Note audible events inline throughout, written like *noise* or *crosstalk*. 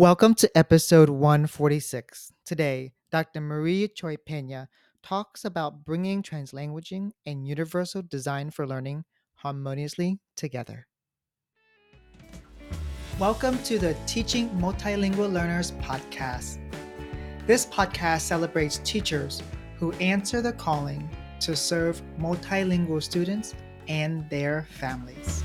Welcome to episode 146. Today, Dr. Maria Cioè-Peña talks about bringing translanguaging and universal design for learning harmoniously together. Welcome to the Teaching Multilingual Learners podcast. This podcast celebrates teachers who answer the calling to serve multilingual students and their families.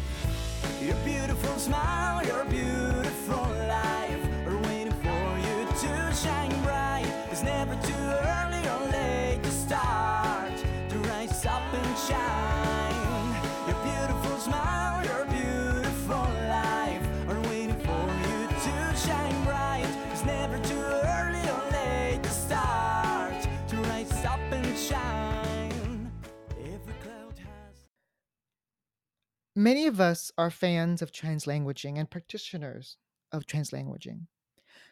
Many of us are fans of translanguaging and practitioners of translanguaging.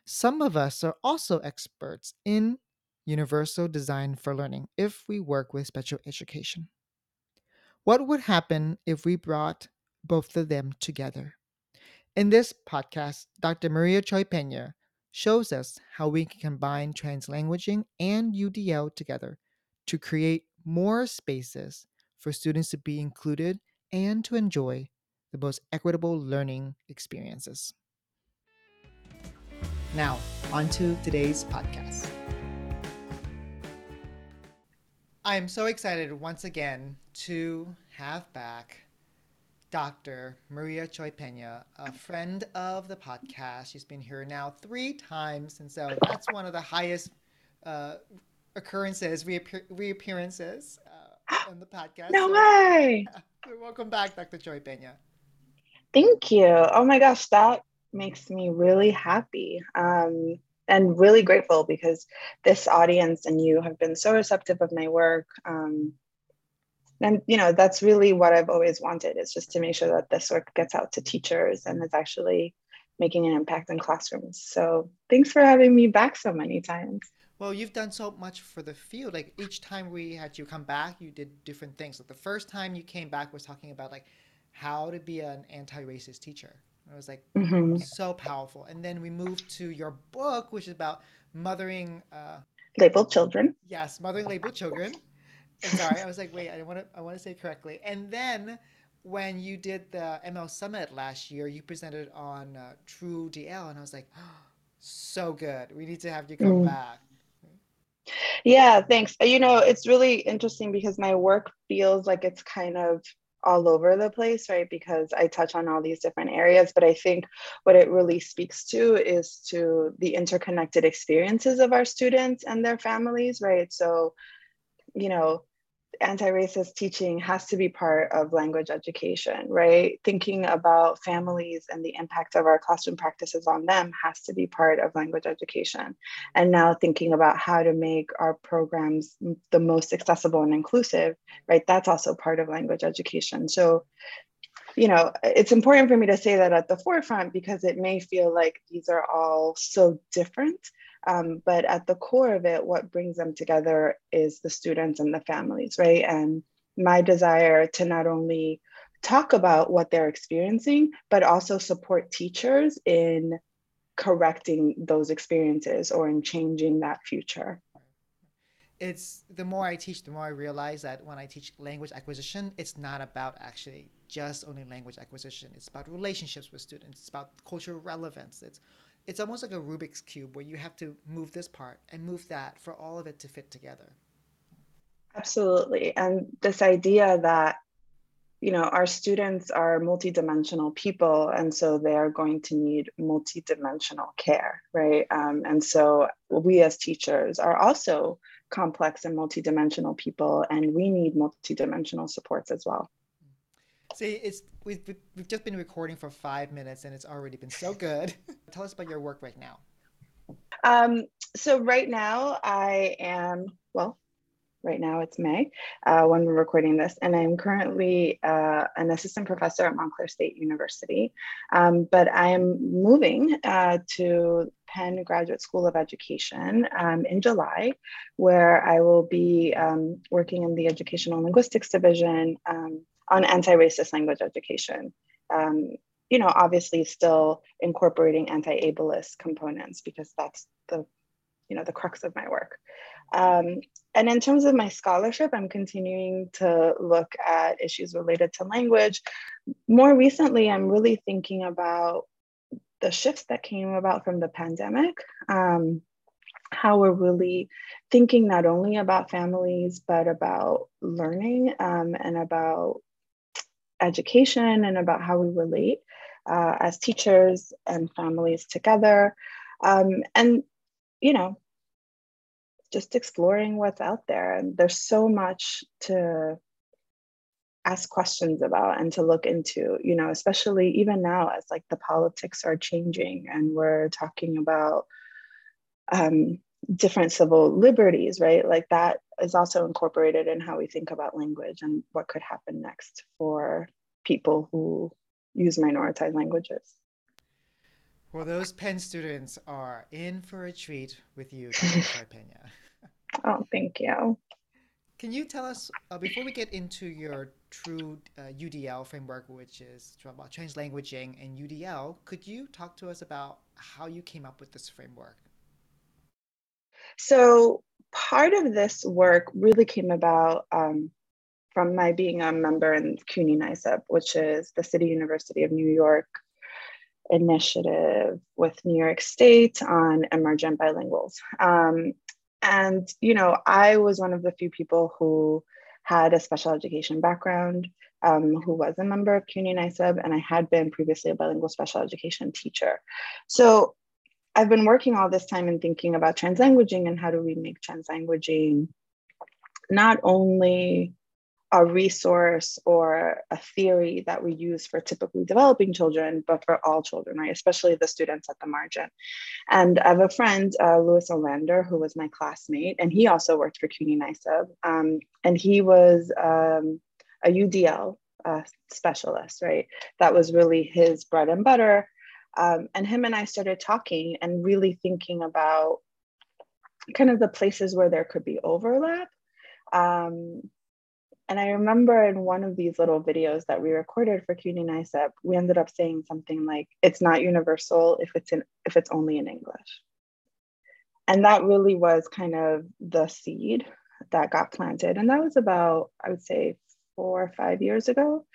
Some of us are also experts in universal design for learning if we work with special education. What would happen if we brought both of them together? In this podcast, Dr. Maria Cioè-Peña shows us how we can combine translanguaging and UDL together to create more spaces for students to be included and to enjoy the most equitable learning experiences. Now, on to today's podcast. I am so excited once again to have back Dr. Maria Cioè-Peña, a friend of the podcast. She's been here now three times, and so that's one of the highest uh, occurrences, reappear- reappearances uh, *gasps* on the podcast. No So- way. *laughs* Welcome back, Dr. Cioè-Peña. Thank you. Oh my gosh, that makes me really happy um, and really grateful because this audience and you have been so receptive of my work. Um, and you know that's really what I've always wanted is just to make sure that this work gets out to teachers and is actually making an impact in classrooms. So thanks for having me back so many times. Well, you've done so much for the field. Like each time we had you come back, you did different things. Like the first time you came back was talking about like how to be an anti-racist teacher. It was like Mhm. so powerful. And then we moved to your book, which is about mothering. Uh, Labeled children. yes, mothering labeled children. And sorry, I was like, wait, I want to, I want to say it correctly. And then when you did the ML Summit last year, you presented on uh, TrUDL, and I was like, so good. We need to have you come Mm. back. Yeah, thanks. You know, it's really interesting because my work feels like it's kind of all over the place, right? Because I touch on all these different areas, but I think what it really speaks to is to the interconnected experiences of our students and their families, right? So, you know, anti-racist teaching has to be part of language education, right? Thinking about families and the impact of our classroom practices on them has to be part of language education. And now thinking about how to make our programs the most accessible and inclusive, right? That's also part of language education. So, you know, it's important for me to say that at the forefront because it may feel like these are all so different. Um, but at the core of it, what brings them together is the students and the families, right? And my desire to not only talk about what they're experiencing, but also support teachers in correcting those experiences or in changing that future. it's the more I teach, the more I realize that when I teach language acquisition, it's not about actually just only language acquisition. It's about relationships with students. It's about cultural relevance. It's it's almost like a Rubik's cube where you have to move this part and move that for all of it to fit together. Absolutely. And this idea that, you know, our students are multidimensional people, and so they are going to need multidimensional care, right? Um, and so we as teachers are also complex and multidimensional people, and we need multidimensional supports as well. See, it's we've we've just been recording for five minutes and it's already been so good. *laughs* Tell us about your work right now. Um, so right now I am, well, right now it's May uh, when we're recording this, and I'm currently uh, an assistant professor at Montclair State University. Um, but I am moving uh, to Penn Graduate School of Education um, in July, where I will be um, working in the Educational Linguistics Division um, on anti-racist language education. Um, you know, obviously still incorporating anti-ableist components because that's the, you know, the crux of my work. Um, and in terms of my scholarship, I'm continuing to look at issues related to language. More recently, I'm really thinking about the shifts that came about from the pandemic. Um, how we're really thinking not only about families, but about learning um, and about education and about how we relate uh, as teachers and families together. Um, and, you know, just exploring what's out there. And there's so much to ask questions about and to look into, you know, especially even now as like the politics are changing and we're talking about um, different civil liberties, right? Like that is also incorporated in how we think about language and what could happen next for people who use minoritized languages. Well, those Penn students are in for a treat with you, *laughs* Peña. oh, thank you. Can you tell us, uh, before we get into your true uh, UDL framework, which is about translanguaging and UDL, could you talk to us about how you came up with this framework? So part of this work really came about um, from my being a member in CUNY NYSIEB, which is the City University of New York initiative with New York State on emergent bilinguals. Um, and, you know, I was one of the few people who had a special education background, um, who was a member of CUNY NYSIEB, and I had been previously a bilingual special education teacher. So I've been working all this time and thinking about translanguaging and how do we make translanguaging not only a resource or a theory that we use for typically developing children, but for all children, right? Especially the students at the margin. And I have a friend, uh, Louis Olander, who was my classmate, and he also worked for CUNY NYSIEB. Um, and he was um, a UDL uh, specialist, right? That was really his bread and butter. Um, and him and I started talking and really thinking about kind of the places where there could be overlap. Um, and I remember in one of these little videos that we recorded for CUNY NYSIEB, we ended up saying something like, "It's not universal if it's in if it's only in English." And that really was kind of the seed that got planted, and that was about I would say four or five years ago.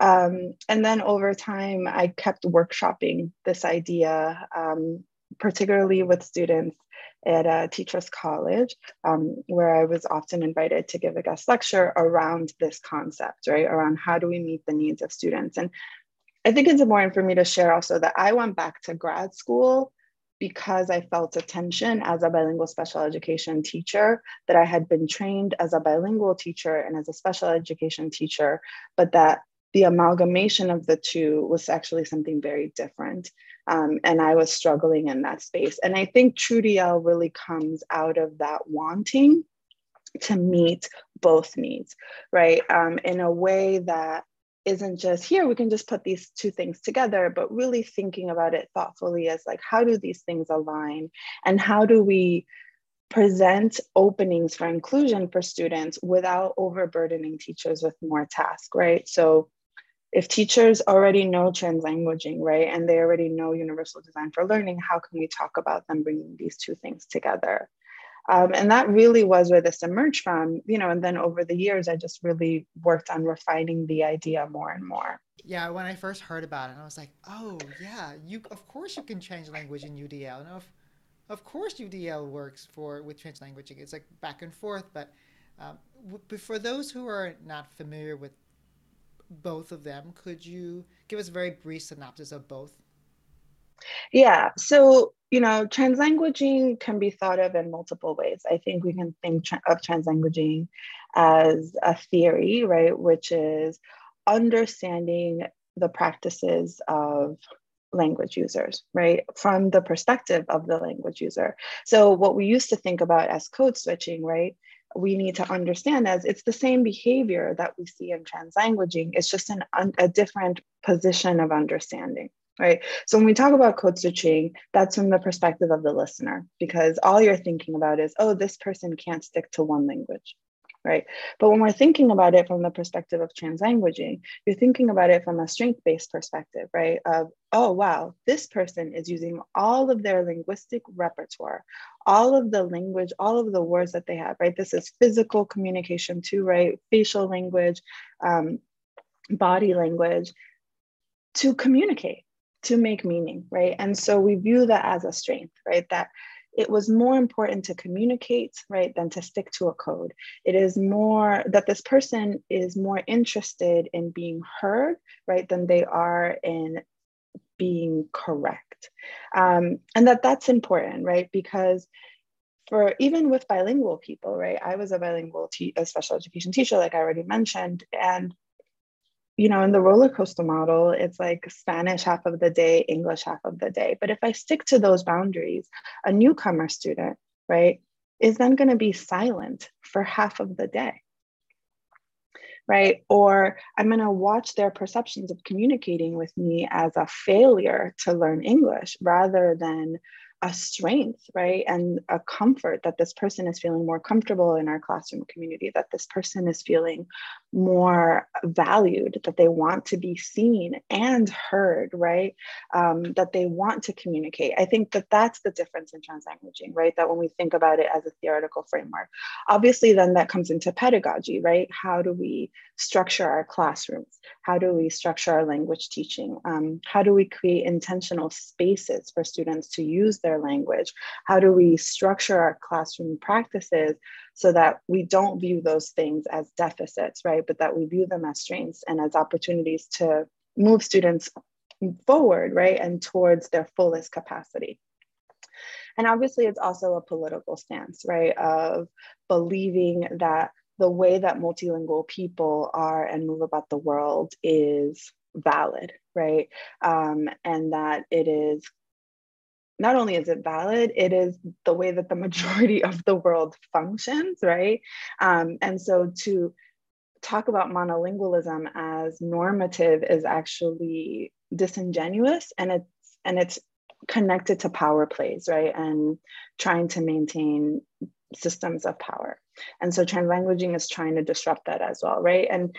Um, and then over time, I kept workshopping this idea, um, particularly with students at a teachers college, um, where I was often invited to give a guest lecture around this concept, right? Around how do we meet the needs of students. And I think it's important for me to share also that I went back to grad school because I felt a tension as a bilingual special education teacher that I had been trained as a bilingual teacher and as a special education teacher, but that the amalgamation of the two was actually something very different. Um, and I was struggling in that space. And I think TrUDL really comes out of that wanting to meet both needs, right? Um, in a way that isn't just here we can just put these two things together but really thinking about it thoughtfully as like how do these things align? And how do we present openings for inclusion for students without overburdening teachers with more tasks right? So if teachers already know translanguaging right and they already know universal design for learning how can we talk about them bringing these two things together um, and that really was where this emerged from, you know, and then over the years, I just really worked on refining the idea more and more. Yeah, when I first heard about it, I was like, oh, yeah, you, of course you can change language in UDL. And of, of course UDL works for with translanguaging. It's like back and forth. But um, for those who are not familiar with both of them, could you give us a very brief synopsis of both? Yeah, so you know, translanguaging can be thought of in multiple ways. I think we can think of translanguaging as a theory, right, which is understanding the practices of language users, right, from the perspective of the language user. So, what we used to think about as code switching, right, we need to understand as it's the same behavior that we see in translanguaging, it's just an, a different position of understanding right? So when we talk about code switching, that's from the perspective of the listener, because all you're thinking about is, oh, this person can't stick to one language. right? But when we're thinking about it from the perspective of translanguaging, you're thinking about it from a strength-based perspective, right? Of, oh, wow, this person is using all of their linguistic repertoire, all of the language, all of the words that they have, right? This is physical communication too, right? Facial language, um, body language to communicate, to make meaning, right? And so we view that as a strength, right? That it was more important to communicate, right, than to stick to a code. It is more that this person is more interested in being heard, right, than they are in being correct. Um, and that that's important, right, because for even with bilingual people, right, I was a bilingual te- a special education teacher, like I already mentioned, and you know, in the roller coaster model, it's like Spanish half of the day, English half of the day. But if I stick to those boundaries, a newcomer student, right, is then going to be silent for half of the day. Right. Or I'm going to watch their perceptions of communicating with me as a failure to learn English rather than a strength, right? And a comfort that this person is feeling more comfortable in our classroom community, that this person is feeling more valued, that they want to be seen and heard, right? Um, that they want to communicate. I think that that's the difference in translanguaging, right? That when we think about it as a theoretical framework, obviously then that comes into pedagogy, right? How do we structure our classrooms? How do we structure our language teaching? Um, how do we create intentional spaces for students to use their language? How do we structure our classroom practices so that we don't view those things as deficits, right? But that we view them as strengths and as opportunities to move students forward, right? And towards their fullest capacity. And obviously, it's also a political stance, right? Of believing that the way that multilingual people are and move about the world is valid, right? Um, and that it is not only is it valid, it is the way that the *laughs* majority of the world functions, right? Um, and so to talk about monolingualism as normative is actually disingenuous and it's and it's connected to power plays, right? And trying to maintain systems of power. And so translanguaging is trying to disrupt that as well, right? And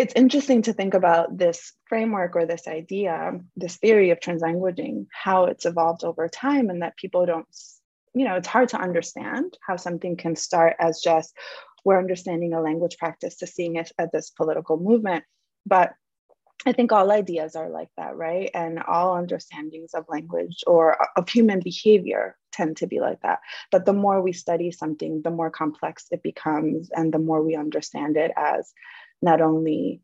it's interesting to think about this framework or this idea, this theory of translanguaging, how it's evolved over time, and that people don't, you know, it's hard to understand how something can start as just we're understanding a language practice to seeing it as this political movement. But I think all ideas are like that, right? And all understandings of language or of human behavior tend to be like that. But the more we study something, the more complex it becomes, and the more we understand it as not only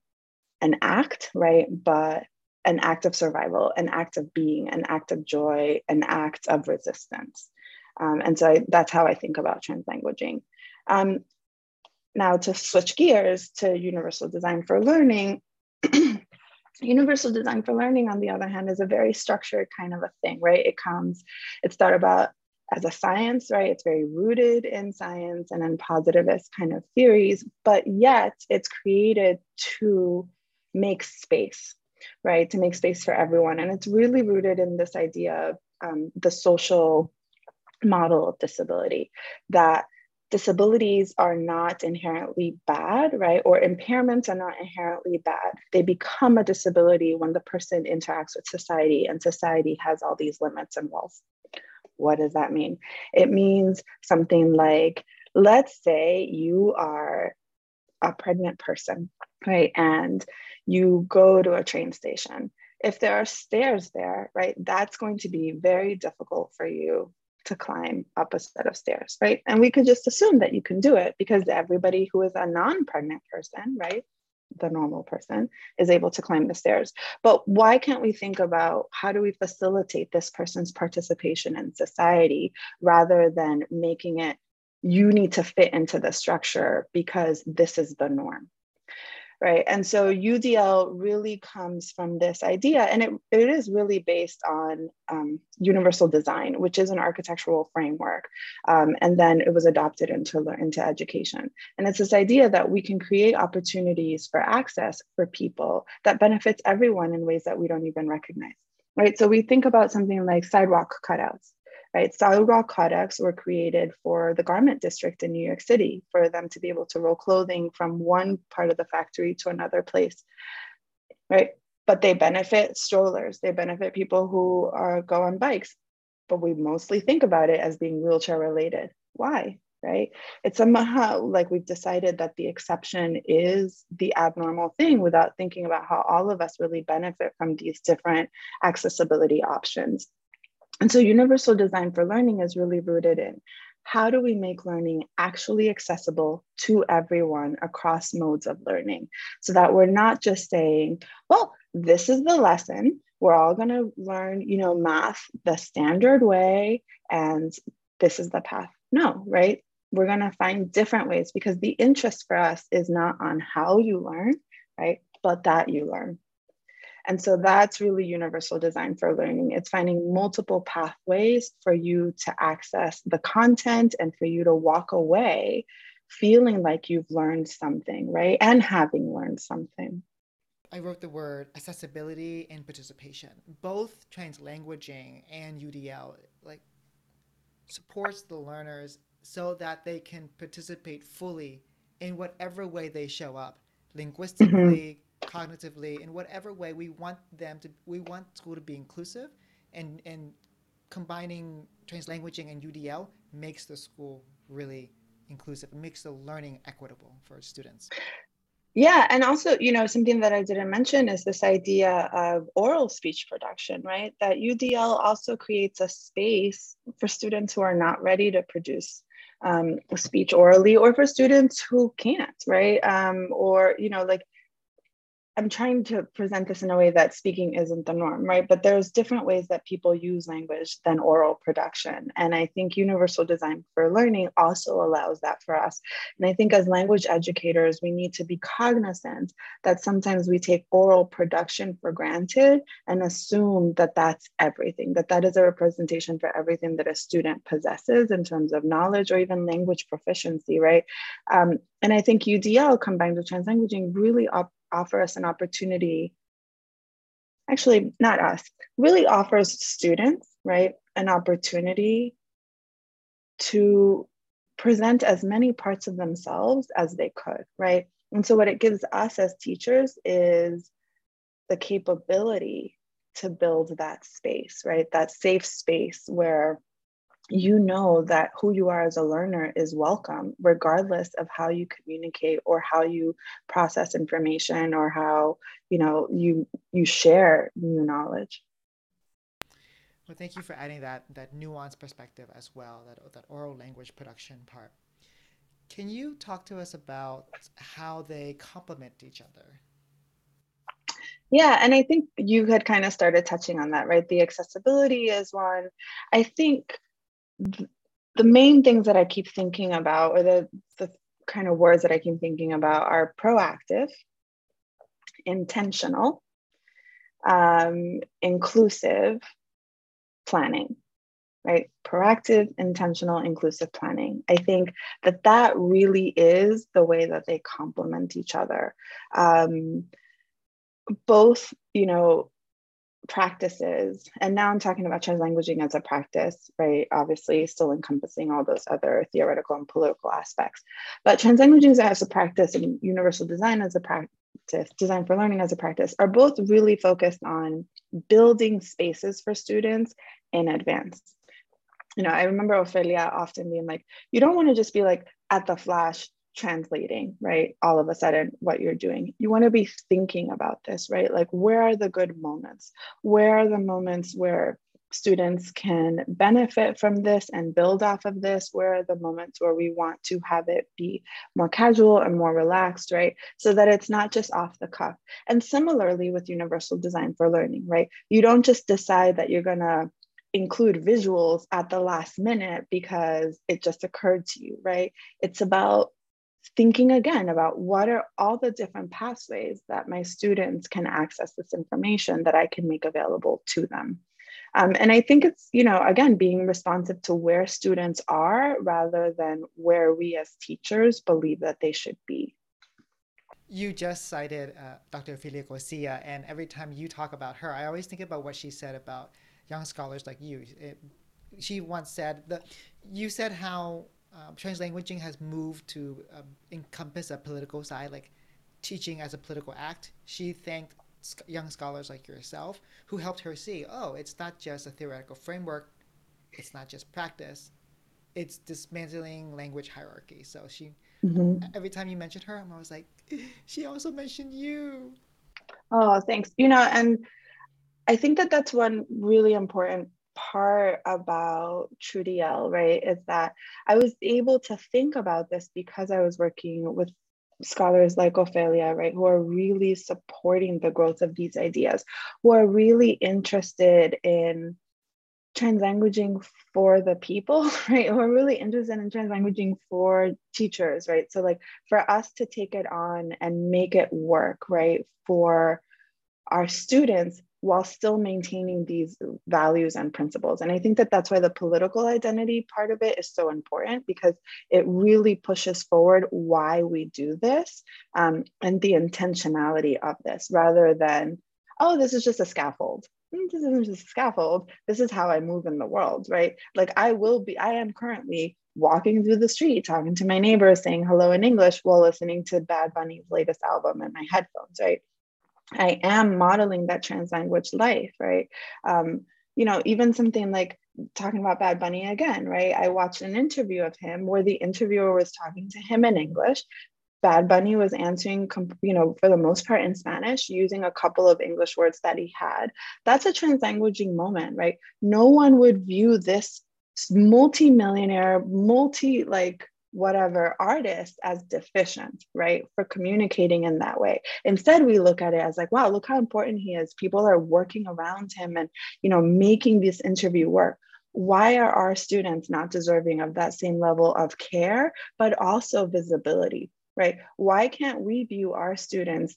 an act, right, but an act of survival, an act of being, an act of joy, an act of resistance. Um, and so I, that's how I think about translanguaging. Um, now, to switch gears to universal design for learning, *clears throat* universal design for learning, on the other hand, is a very structured kind of a thing, right? It comes, it's thought about as a science, right? It's very rooted in science and in positivist kind of theories, but yet it's created to make space, right? To make space for everyone. And it's really rooted in this idea of um, the social model of disability that disabilities are not inherently bad, right? Or impairments are not inherently bad. They become a disability when the person interacts with society and society has all these limits and walls. What does that mean? It means something like, let's say you are a pregnant person, right? And you go to a train station. If there are stairs there, right, that's going to be very difficult for you to climb up a set of stairs, right? And we could just assume that you can do it because everybody who is a non pregnant person, right, the normal person is able to climb the stairs. But why can't we think about how do we facilitate this person's participation in society rather than making it you need to fit into the structure because this is the norm? Right? And so UDL really comes from this idea, and it, it is really based on um, universal design, which is an architectural framework. Um, and then it was adopted into, into education. And it's this idea that we can create opportunities for access for people that benefits everyone in ways that we don't even recognize, right? So we think about something like sidewalk cutouts, right? Sidewalk cutouts were created for the garment district in New York City for them to be able to roll clothing from one part of the factory to another place, right? But they benefit strollers, they benefit people who are, go on bikes, but we mostly think about it as being wheelchair related. Why? Right? It's somehow like we've decided that the exception is the abnormal thing without thinking about how all of us really benefit from these different accessibility options. And so universal design for learning is really rooted in how do we make learning actually accessible to everyone across modes of learning so that we're not just saying, well, this is the lesson. We're all going to learn, you know, math the standard way and this is the path. No, right? We're going to find different ways because the interest for us is not on how you learn, right? But that you learn. And so that's really universal design for learning. It's finding multiple pathways for you to access the content and for you to walk away feeling like you've learned something, right? And having learned something. I wrote the word accessibility and participation. Both translanguaging and UDL like supports the learners so that they can participate fully in whatever way they show up, linguistically, mm-hmm. Cognitively, in whatever way we want them to. We want school to be inclusive, and and combining translanguaging and UDL makes the school really inclusive. It makes the learning equitable for students. Yeah, and also, you know, something that I didn't mention is this idea of oral speech production, right? That UDL also creates a space for students who are not ready to produce um, speech orally or for students who can't, right? Um, or, you know, like I'm trying to present this in a way that speaking isn't the norm, right? But there's different ways that people use language than oral production. And I think universal design for learning also allows that for us. And I think as language educators, we need to be cognizant that sometimes we take oral production for granted and assume that that's everything, that that is a representation for everything that a student possesses in terms of knowledge or even language proficiency, right? Um, and I think UDL combined with translanguaging really op- offer us an opportunity actually not us really offers students right an opportunity to present as many parts of themselves as they could right? And so what it gives us as teachers is the capability to build that space right? That safe space where you know that who you are as a learner is welcome regardless of how you communicate or how you process information or how you know you you share new knowledge well thank you for adding that that nuanced perspective as well that that oral language production part can you talk to us about how they complement each other yeah, and I think you had kind of started touching on that, right? The accessibility is one. I think the main things that I keep thinking about, or the, the kind of words that I keep thinking about, are proactive, intentional, um, inclusive, planning, right? Proactive, intentional, inclusive planning. I think that that really is the way that they complement each other. Um, both, you know, practices, and now I'm talking about translanguaging as a practice, right? Obviously, still encompassing all those other theoretical and political aspects. But translanguaging as a practice and universal design as a practice, design for learning as a practice, are both really focused on building spaces for students in advance. You know, I remember Ofelia often being like, you don't want to just be like at the flash translating, right? All of a sudden, what you're doing. You want to be thinking about this, right? Like, where are the good moments? Where are the moments where students can benefit from this and build off of this? Where are the moments where we want to have it be more casual and more relaxed, right? So that it's not just off the cuff. And similarly with universal design for learning, right? You don't just decide that you're going to include visuals at the last minute because it just occurred to you, right? It's about thinking again about what are all the different pathways that my students can access this information that I can make available to them. Um, and I think it's, you know, again, being responsive to where students are rather than where we as teachers believe that they should be. You just cited uh, Dr. Ofelia Garcia, and every time you talk about her, I always think about what she said about young scholars like you. It, she once said that you said how um, translanguaging has moved to um, encompass a political side, like teaching as a political act. She thanked young scholars like yourself who helped her see, oh, it's not just a theoretical framework, it's not just practice, it's dismantling language hierarchy. So she, mm-hmm. every time you mentioned her, I was like, *laughs* she also mentioned you. Oh, thanks. You know, and I think that that's one really important part about TrUDL, right, is that I was able to think about this because I was working with scholars like Ofelia, right, who are really supporting the growth of these ideas, who are really interested in translanguaging for the people, *laughs* right? Who are really interested in translanguaging for teachers, right? So, like, for us to take it on and make it work, right, for our students while still maintaining these values and principles. And I think that that's why the political identity part of it is so important because it really pushes forward why we do this um, and the intentionality of this rather than, oh, this is just a scaffold. Mm, this isn't just a scaffold. This is how I move in the world, right? Like I will be, I am currently walking through the street, talking to my neighbors, saying hello in English while listening to Bad Bunny's latest album in my headphones, right? I am modeling that trans language life, right? Um, you know, even something like talking about Bad Bunny again, right? I watched an interview of him where the interviewer was talking to him in English. Bad Bunny was answering, you know, for the most part in Spanish, using a couple of English words that he had. That's a translanguaging moment, right? No one would view this multi-millionaire, multi like whatever artist as deficient, right? For communicating in that way. Instead, we look at it as like, wow, look how important he is. People are working around him and, you know, making this interview work. Why are our students not deserving of that same level of care, but also visibility, right? Why can't we view our students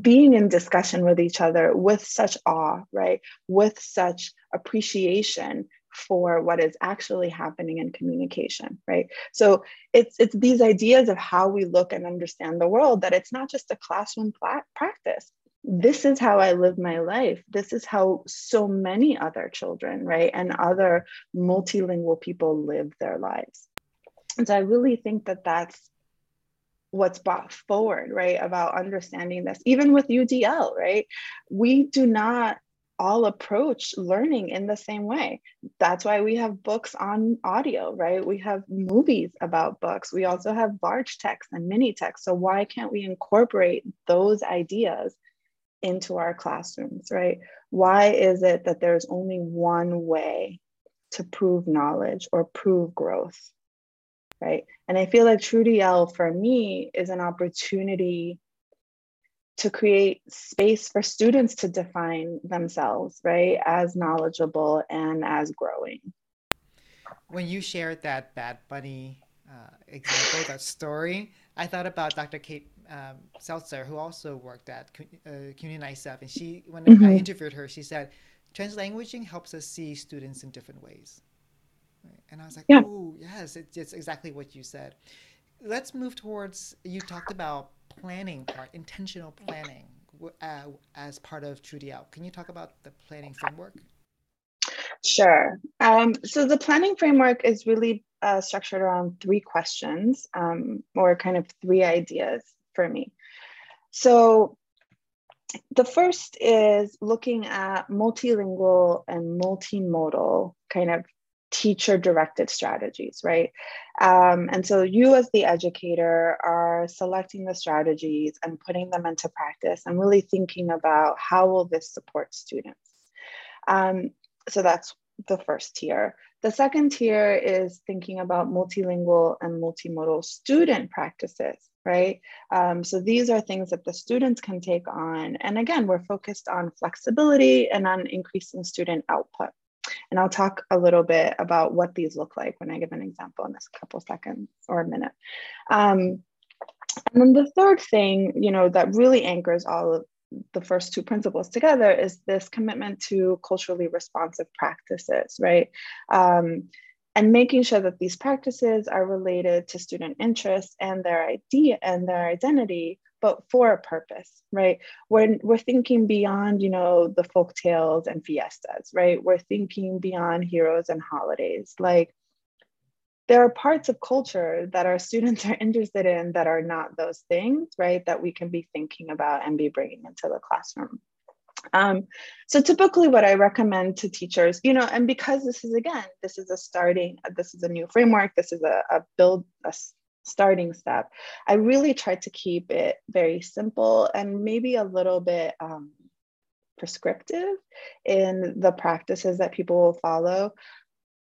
being in discussion with each other with such awe, right? With such appreciation for what is actually happening in communication right? So it's it's these ideas of how we look and understand the world that it's not just a classroom practice. This is how i live my life. This is how so many other children right and other multilingual people live their lives. And so i really think that that's what's brought forward right about understanding this. Even with udl right we do not all approach learning in the same way. That's why we have books on audio, right? We have movies about books. We also have large text and mini text. So, why can't we incorporate those ideas into our classrooms, right? Why is it that there's only one way to prove knowledge or prove growth, right? And I feel like TrUDL for me is an opportunity to create space for students to define themselves, right, as knowledgeable and as growing. When you shared that Bad Bunny uh, example, that story, I thought about Dr. Kate um, Seltzer, who also worked at uh, CUNY and she, when mm-hmm. I interviewed her, she said, translanguaging helps us see students in different ways. Right? And I was like, yeah. oh, yes, it's, it's exactly what you said. Let's move towards, you talked about planning part, intentional planning, uh, as part of TrUDL. Can you talk about the planning framework? Sure. Um, so the planning framework is really uh, structured around three questions um, or kind of three ideas for me. So the first is looking at multilingual and multimodal kind of teacher directed strategies, right? Um, and so you, as the educator, are selecting the strategies and putting them into practice and really thinking about how will this support students. Um, so that's the first tier. The second tier is thinking about multilingual and multimodal student practices, right? Um, so these are things that the students can take on. And again, we're focused on flexibility and on increasing student output. And I'll talk a little bit about what these look like when I give an example in this couple seconds or a minute. Um, and then the third thing, you know, that really anchors all of the first two principles together is this commitment to culturally responsive practices, right? Um, and making sure that these practices are related to student interests and their idea and their identity but for a purpose, right? We're, we're thinking beyond, you know, the folk tales and fiestas, right? We're thinking beyond heroes and holidays. Like there are parts of culture that our students *laughs* are interested in that are not those things, right? That we can be thinking about and be bringing into the classroom. Um, so typically what I recommend to teachers, you know, and because this is, again, this is a starting, this is a new framework, this is a, a build, a starting step. I really try to keep it very simple and maybe a little bit um, prescriptive in the practices that people will follow.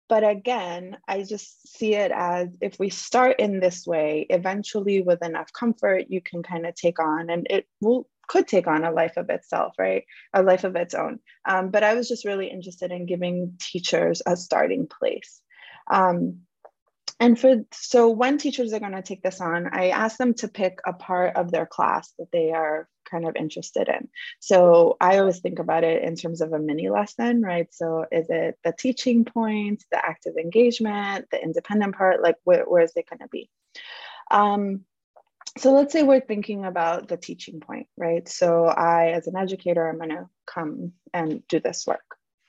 But again, I just see it as if we start in this way, eventually with enough comfort, you can kind of take on, and it will could take on a life of itself, right? A life of its own. Um, but I was just really interested in giving teachers a starting place. Um, and for so when teachers are going to take this on i ask them to pick a part of their class that they are kind of interested in. So i always think about it in terms of a mini lesson right? So is it the teaching points the active engagement the independent part? Like where, where is it going to be? Um, so let's say we're thinking about the teaching point right? So i as an educator i'm going to come and do this work.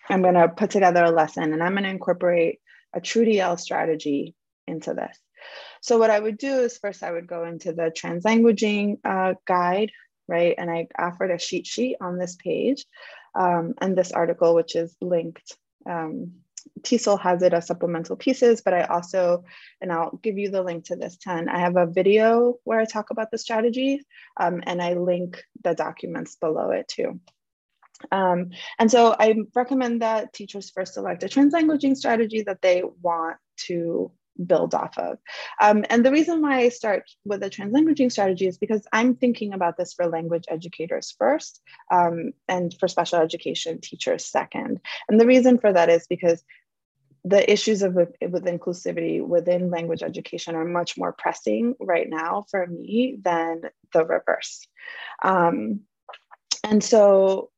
I'm going to put together a lesson and i'm going to incorporate a TrUDL strategy into this. So what I would do is first I would go into the translanguaging uh, guide, right? And I offered a cheat sheet on this page um, and this article, which is linked. Um, TESOL has it as supplemental pieces, but I also, and I'll give you the link to this 10. I have a video where I talk about the strategy um, and I link the documents below it too. Um, and so I recommend that teachers first select a translanguaging strategy that they want to build off of. Um, and the reason why I start with a translanguaging strategy is because I'm thinking about this for language educators first um, and for special education teachers second. And the reason for that is because the issues of with, inclusivity within language education are much more pressing right now for me than the reverse. Um, and so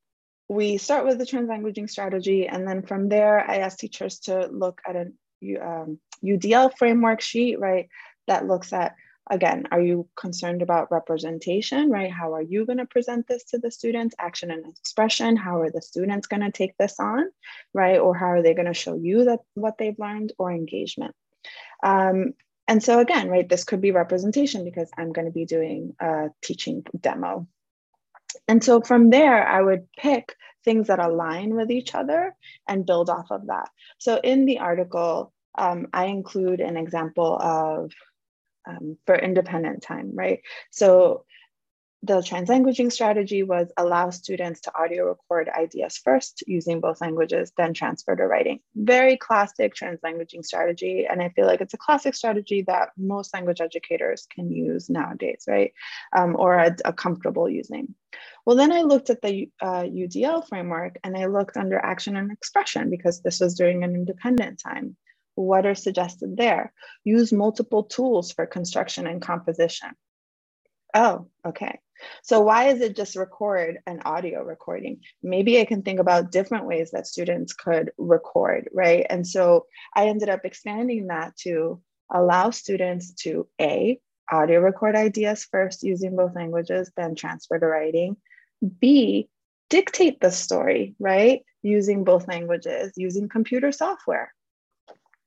we start with the translanguaging strategy, and then from there, I ask teachers to look at an um, UDL framework sheet, right? That looks at, again, are you concerned about representation, right? How are you gonna present this to the students? Action and expression, how are the students gonna take this on, right? Or how are they gonna show you that what they've learned or engagement? Um, and so again, right, this could be representation because I'm gonna be doing a teaching demo. And so from there, I would pick things that align with each other and build off of that. So in the article, um, I include an example of um, for independent time, right? So the translanguaging strategy was allow students to audio record ideas first using both languages, then transfer to writing. Very classic translanguaging strategy. And I feel like it's a classic strategy that most language educators can use nowadays, right? Um, or a, are comfortable using. Well, then I looked at the uh, UDL framework and I looked under action and expression because this was during an independent time. What are suggested there? Use multiple tools for construction and composition. Oh, okay. So why is it just record an audio recording? Maybe I can think about different ways that students could record, right? And so I ended up expanding that to allow students to A, audio record ideas first using both languages, then transfer to writing. B, dictate the story, right? Using both languages, using computer software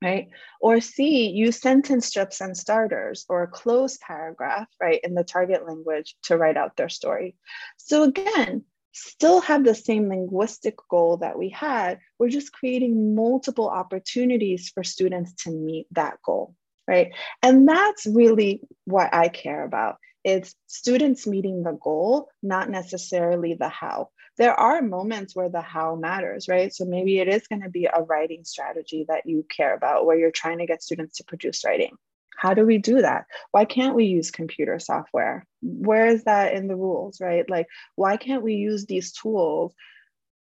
right? Or C, use sentence strips and starters or a closed paragraph, right, in the target language to write out their story. So again, still have the same linguistic goal that we had. We're just creating multiple opportunities for students to meet that goal, right? And that's really what I care about. It's students meeting the goal, not necessarily the how there are moments where the how matters, right? So maybe it is going to be a writing strategy that you care about where you're trying to get students to produce writing. How do we do that? Why can't we use computer software? Where is that in the rules, right? Like, why can't we use these tools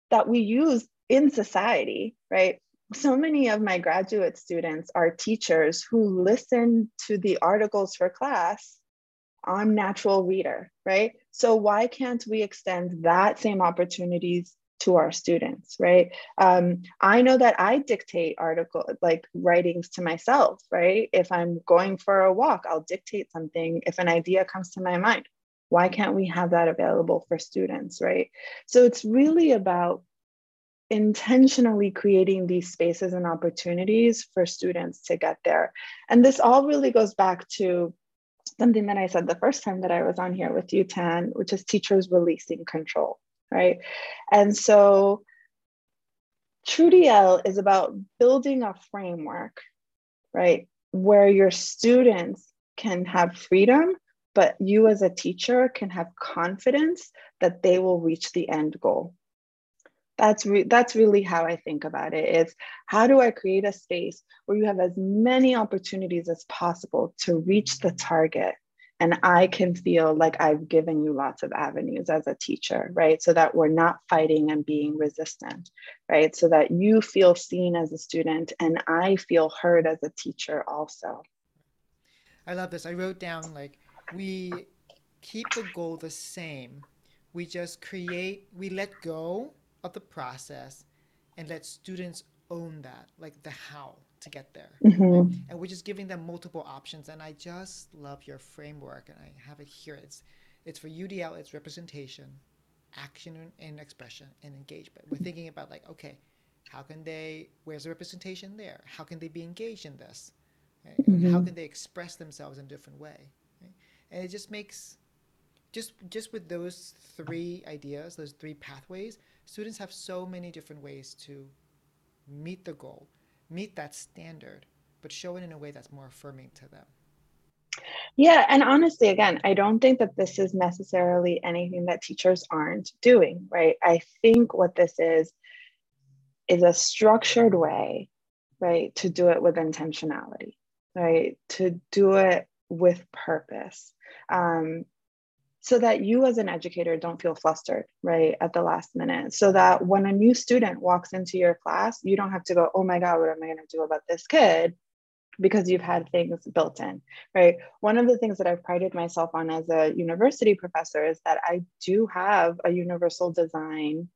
that we use in society, right? So many of my graduate students are teachers who listen to the articles for class on natural reader, right? So why can't we extend that same opportunities to our students, right? Um, I know that I dictate article like writings to myself, right? If I'm going for a walk, I'll dictate something if an idea comes to my mind. Why can't we have that available for students, right? So it's really about intentionally creating these spaces and opportunities for students to get there. And this all really goes back to something that I said the first time that I was on here with you, Tan, which is teachers releasing control, right? And so TrUDL is about building a framework, right, where your students can have freedom, but you as a teacher can have confidence that they will reach the end goal. That's, re- that's really how I think about. It's how do I create a space where you have as many opportunities as possible to reach the target and I can feel like I've given you lots of avenues as a teacher, right? So that we're not fighting and being resistant, right? So that you feel seen as a student and I feel heard as a teacher also. I love this. I wrote down like we keep the goal the same. We just create, we let go of the process and let students own that, like the how to get there. Mm-hmm. Right? And we're just giving them multiple options. And I just love your framework, and I have it here. It's it's for UDL. It's representation, action and expression, and engagement. We're thinking about like, okay, how can they? Where's the representation there? How can they be engaged in this? Right? Mm-hmm. How can they express themselves in a different way? Right? And it just makes just just with those three ideas, those three pathways, students have so many different ways to meet the goal meet that standard, but show it in a way that's more affirming to them. Yeah, and honestly, again, I don't think that this is necessarily anything that teachers aren't doing, right? I think what this is is a structured way, right, to do it with intentionality, right, to do it with purpose. Um, so that you as an educator don't feel flustered right at the last minute. So that when a new student walks into your class you don't have to go oh my god what am i going to do about this kid? because you've had things built in right? One of the things that i've prided myself on as a university professor is that i do have a universal design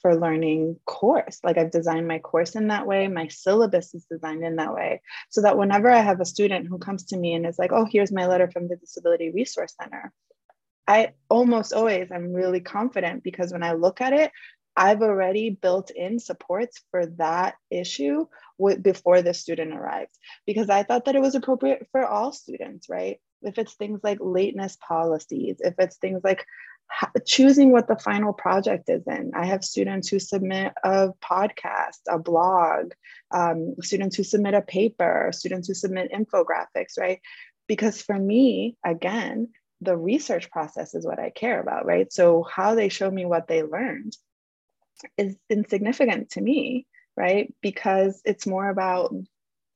for learning course. Like i've designed my course in that way my syllabus is designed in that way. So that whenever i have a student who comes to me and is like oh here's my letter from the disability resource center I almost always I'm really confident because when I look at it, I've already built in supports for that issue with, before the student arrives because I thought that it was appropriate for all students, right? If it's things like lateness policies, if it's things like choosing what the final project is in. I have students who submit a podcast, a blog, um, students who submit a paper, students who submit infographics, right? Because for me, again, the research process is what I care about, right? So how they show me what they learned is insignificant to me, right? Because it's more about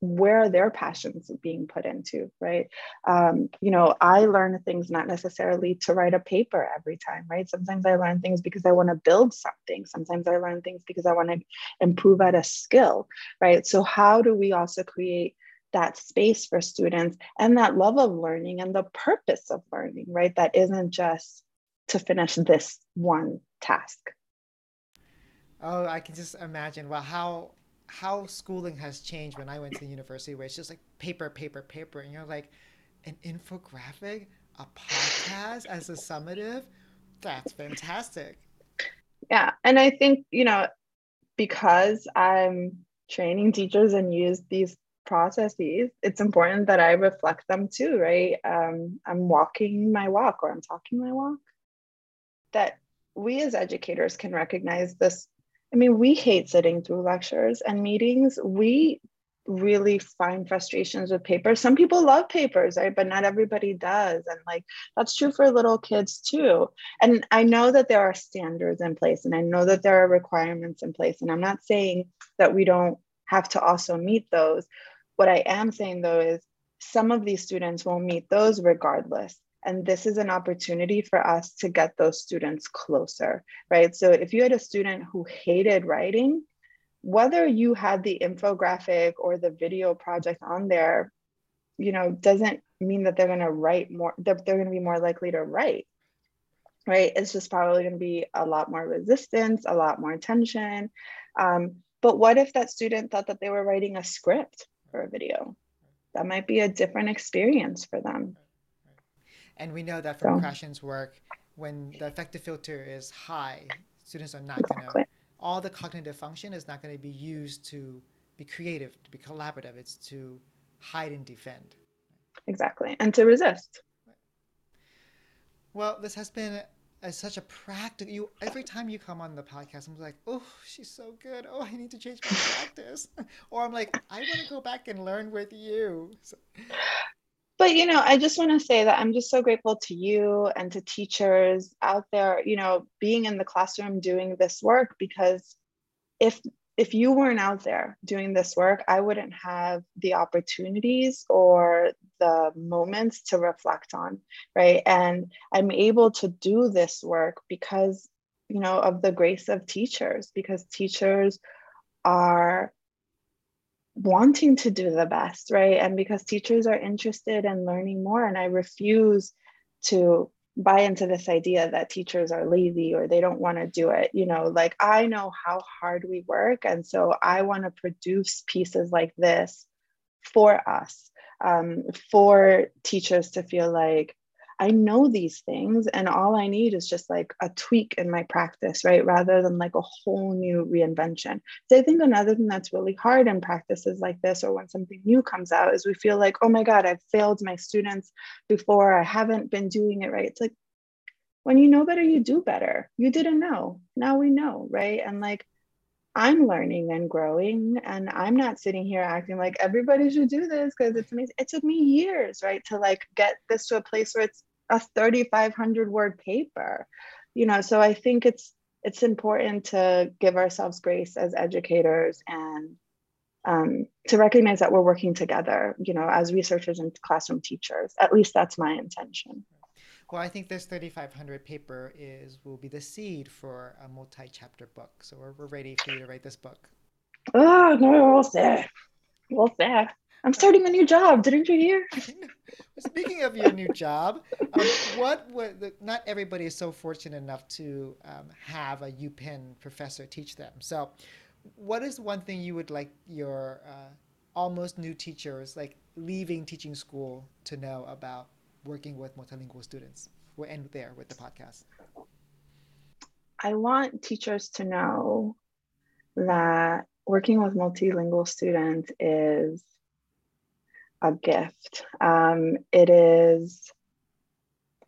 where their passions being put into, right? Um, you know, I learn things not necessarily to write a paper every time, right? Sometimes I learn things because I want to build something. Sometimes I learn things because I want to improve at a skill, right? So how do we also create that space for students and that love of learning and the purpose of learning, right? That isn't just to finish this one task. Oh, I can just imagine. Well, how how schooling has changed when I went to university, where it's just like paper, paper, paper, and you're like, an infographic, a podcast as a summative. That's fantastic. Yeah, and I think you know because I'm training teachers and use these processes, it's important that I reflect them too, right? Um, I'm walking my walk or I'm talking my walk. That we as educators can recognize this. I mean, we hate sitting through lectures and meetings. We really find frustrations with papers. Some people love papers, right? But not everybody does. And like that's true for little kids too. And I know that there are standards in place and I know that there are requirements in place. And I'm not saying that we don't have to also meet those. What I am saying though is some of these students will meet those regardless. And this is an opportunity for us to get those students closer, right? So if you had a student who hated writing, whether you had the infographic or the video project on there, you know, doesn't mean that they're going to write more, they're, they're going to be more likely to write, right? It's just probably going to be a lot more resistance, a lot more tension. Um, but what if that student thought that they were writing a script for a video. That might be a different experience for them. And we know that from so, Krashen's work, when the affective filter is high, students are not exactly. going to, all the cognitive function is not going to be used to be creative, to be collaborative. It's to hide and defend. Exactly. And to resist. Well, this has been as such a practice. You every time you come on the podcast, I'm like, oh, she's so good. Oh, I need to change my practice. *laughs* or I'm like, I want to go back and learn with you. So. But you know, I just want to say that I'm just so grateful to you and to teachers out there. You know, being in the classroom doing this work because if if you weren't out there doing this work, I wouldn't have the opportunities or the moments to reflect on, right? And I'm able to do this work because, you know, of the grace of teachers, because teachers are wanting to do the best, right? And because teachers are interested in learning more. And I refuse to buy into this idea that teachers are lazy or they don't want to do it. You know, like I know how hard we work. And so I want to produce pieces like this for us, um, for teachers to feel like, I know these things and all I need is just like a tweak in my practice, right? Rather than like a whole new reinvention. So I think another thing that's really hard in practices like this or when something new comes out is we feel like, oh my God, I've failed my students before. I haven't been doing it right. It's like when you know better, you do better. You didn't know. Now we know, right? And like I'm learning and growing, and I'm not sitting here acting like everybody should do this because it's amazing. It took me years, right, to like get this to a place where it's a 3,500 word paper, you know. So I think it's it's important to give ourselves grace as educators and um, to recognize that we're working together, you know, as researchers and classroom teachers. At least that's my intention. Well, I think this 3,500 paper is will be the seed for a multi-chapter book. So we're, we're ready for you to write this book. Oh no, we'll see. We'll see. I'm starting a new job. Didn't you hear? *laughs* Speaking of your new job, um, what would not everybody is so fortunate enough to um, have a UPenn professor teach them. So, what is one thing you would like your uh, almost new teachers, like leaving teaching school, to know about working with multilingual students? We'll end there with the podcast. I want teachers to know that working with multilingual students is a gift. Um, it is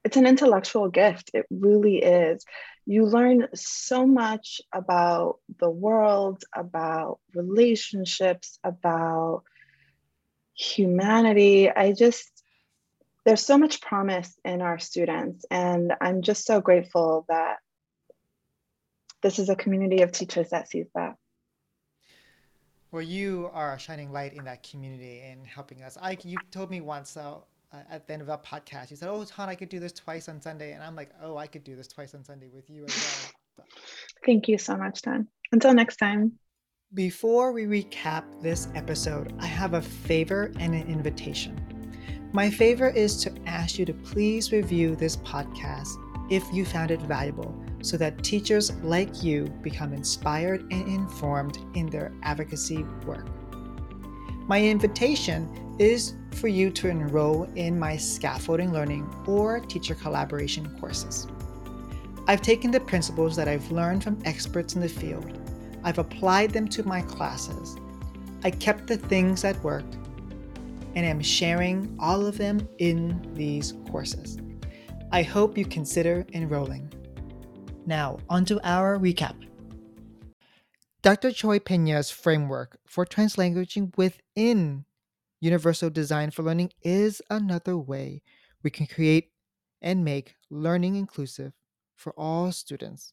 it's an intellectual gift. It really is. You learn so much about the world, about relationships, about humanity. I just there's so much promise in our students. And I'm just so grateful that this is a community of teachers that sees that. Well, you are a shining light in that community and helping us. I, you told me once so, uh, at the end of our podcast, you said, Oh, Ton, I could do this twice on Sunday. And I'm like, Oh, I could do this twice on Sunday with you as well. *laughs* Thank you so much, Ton. Until next time. Before we recap this episode, I have a favor and an invitation. My favor is to ask you to please review this podcast if you found it valuable so that teachers like you become inspired and informed in their advocacy work. My invitation is for you to enroll in my scaffolding learning or teacher collaboration courses. I've taken the principles that I've learned from experts in the field, I've applied them to my classes. I kept the things that worked and am sharing all of them in these courses. I hope you consider enrolling. Now, onto our recap. Dr. Cioè-Peña's framework for translanguaging within Universal Design for Learning is another way we can create and make learning inclusive for all students,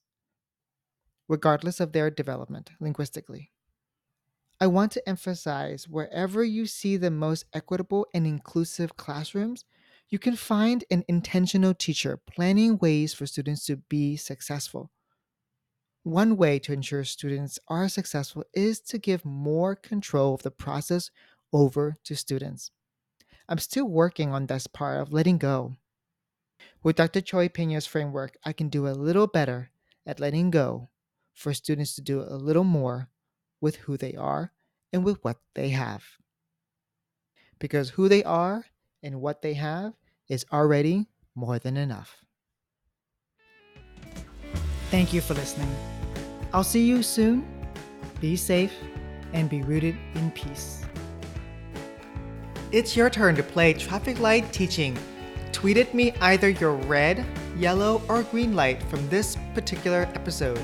regardless of their development linguistically. I want to emphasize wherever you see the most equitable and inclusive classrooms, you can find an intentional teacher planning ways for students to be successful. One way to ensure students are successful is to give more control of the process over to students. I'm still working on this part of letting go. With Dr. Cioè-Peña's framework, I can do a little better at letting go for students to do a little more with who they are and with what they have. Because who they are and what they have is already more than enough. Thank you for listening. I'll see you soon. Be safe and be rooted in peace. It's your turn to play traffic light teaching. Tweet at me either your red, yellow, or green light from this particular episode.